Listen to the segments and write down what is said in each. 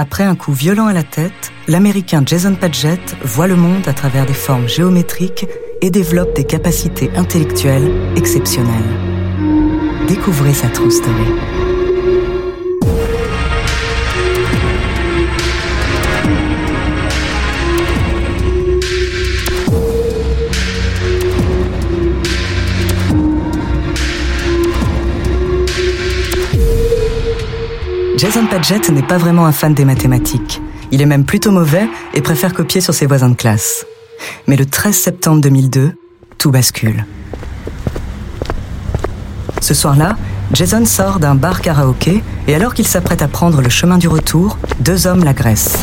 Après un coup violent à la tête, l'Américain Jason Padgett voit le monde à travers des formes géométriques et développe des capacités intellectuelles exceptionnelles. Découvrez sa true story. Jason Padgett n'est pas vraiment un fan des mathématiques. Il est même plutôt mauvais et préfère copier sur ses voisins de classe. Mais le 13 septembre 2002, tout bascule. Ce soir-là, Jason sort d'un bar karaoké et alors qu'il s'apprête à prendre le chemin du retour, deux hommes l'agressent.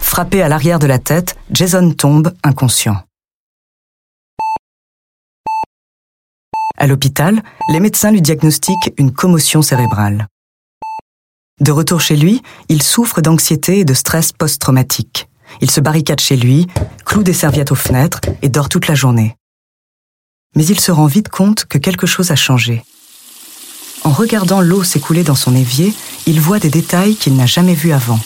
Frappé à l'arrière de la tête, Jason tombe inconscient. À l'hôpital, les médecins lui diagnostiquent une commotion cérébrale. De retour chez lui, il souffre d'anxiété et de stress post-traumatique. Il se barricade chez lui, cloue des serviettes aux fenêtres et dort toute la journée. Mais il se rend vite compte que quelque chose a changé. En regardant l'eau s'écouler dans son évier, il voit des détails qu'il n'a jamais vus avant.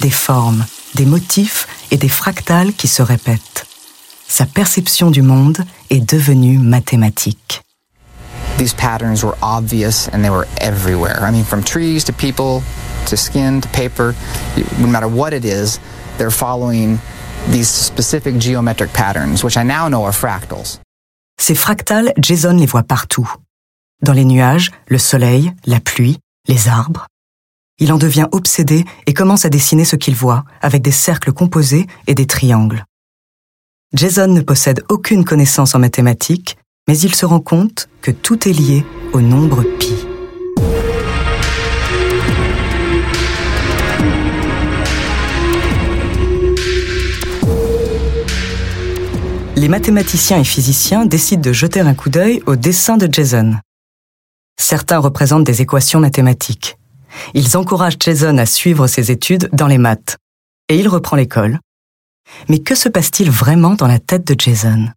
Des formes, des motifs et des fractales qui se répètent. Sa perception du monde est devenue mathématique. These patterns were obvious and they were everywhere. I mean, from trees to people to skin to paper, no matter what it is, they're following these specific geometric patterns, which I now know are fractals. Ces fractales, Jason les voit partout. Dans les nuages, le soleil, la pluie, les arbres. Il en devient obsédé et commence à dessiner ce qu'il voit, avec des cercles composés et des triangles. Jason ne possède aucune connaissance en mathématiques, mais il se rend compte que tout est lié au nombre pi. Les mathématiciens et physiciens décident de jeter un coup d'œil au dessin de Jason. Certains représentent des équations mathématiques. Ils encouragent Jason à suivre ses études dans les maths. Et il reprend l'école. Mais que se passe-t-il vraiment dans la tête de Jason?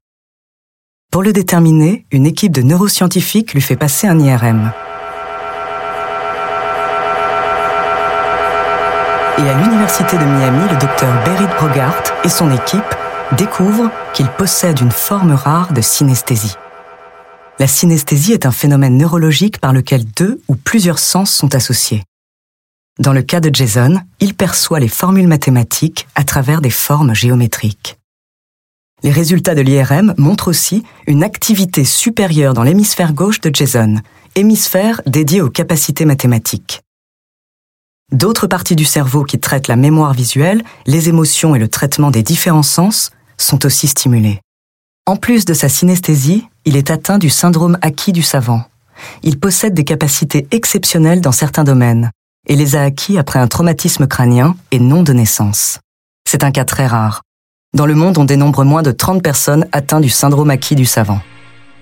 Pour le déterminer, une équipe de neuroscientifiques lui fait passer un IRM. Et à l'université de Miami, le docteur Berit Brogart et son équipe découvrent qu'il possède une forme rare de synesthésie. La synesthésie est un phénomène neurologique par lequel deux ou plusieurs sens sont associés. Dans le cas de Jason, il perçoit les formules mathématiques à travers des formes géométriques. Les résultats de l'IRM montrent aussi une activité supérieure dans l'hémisphère gauche de Jason, hémisphère dédié aux capacités mathématiques. D'autres parties du cerveau qui traitent la mémoire visuelle, les émotions et le traitement des différents sens sont aussi stimulées. En plus de sa synesthésie, il est atteint du syndrome acquis du savant. Il possède des capacités exceptionnelles dans certains domaines et les a acquis après un traumatisme crânien et non de naissance. C'est un cas très rare. Dans le monde, on dénombre moins de 30 personnes atteintes du syndrome acquis du savant.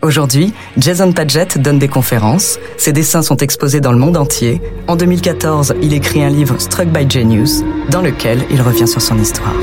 Aujourd'hui, Jason Padgett donne des conférences, ses dessins sont exposés dans le monde entier. En 2014, il écrit un livre Struck by Genius, dans lequel il revient sur son histoire.